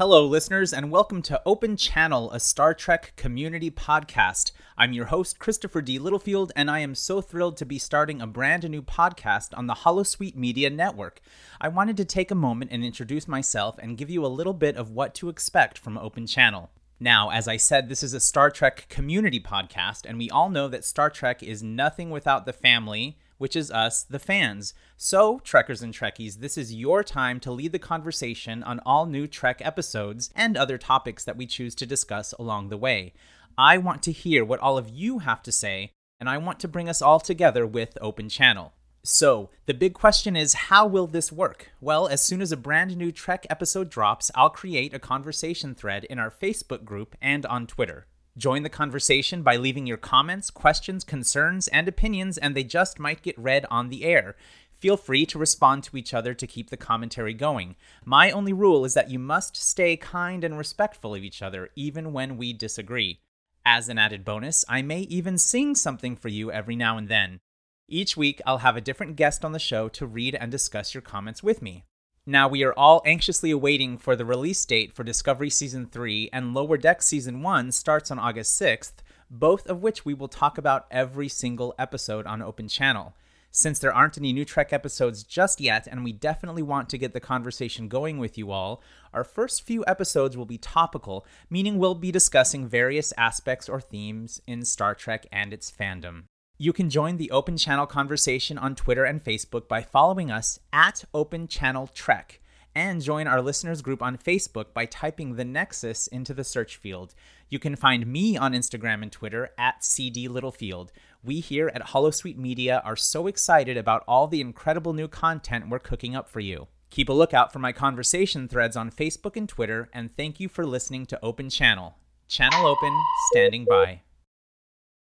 Hello, listeners, and welcome to Open Channel, a Star Trek community podcast. I'm your host, Christopher D. Littlefield, and I am so thrilled to be starting a brand new podcast on the Holosuite Media Network. I wanted to take a moment and introduce myself and give you a little bit of what to expect from Open Channel. Now, as I said, this is a Star Trek community podcast, and we all know that Star Trek is nothing without the family which is us, the fans. So, Trekkers and Trekkies, this is your time to lead the conversation on all new Trek episodes and other topics that we choose to discuss along the way. I want to hear what all of you have to say, and I want to bring us all together with Open Channel. So, the big question is how will this work? Well, as soon as a brand new Trek episode drops, I'll create a conversation thread in our Facebook group and on Twitter. Join the conversation by leaving your comments, questions, concerns, and opinions, and they just might get read on the air. Feel free to respond to each other to keep the commentary going. My only rule is that you must stay kind and respectful of each other, even when we disagree. As an added bonus, I may even sing something for you every now and then. Each week, I'll have a different guest on the show to read and discuss your comments with me. Now, we are all anxiously awaiting for the release date for Discovery Season 3, and Lower Deck Season 1 starts on August 6th, both of which we will talk about every single episode on Open Channel. Since there aren't any new Trek episodes just yet, and we definitely want to get the conversation going with you all, our first few episodes will be topical, meaning we'll be discussing various aspects or themes in Star Trek and its fandom. You can join the Open Channel conversation on Twitter and Facebook by following us at Open Channel Trek, and join our listeners group on Facebook by typing the Nexus into the search field. You can find me on Instagram and Twitter at CD Littlefield. We here at Holosuite Media are so excited about all the incredible new content we're cooking up for you. Keep a lookout for my conversation threads on Facebook and Twitter, and thank you for listening to Open Channel. Channel Open, standing by.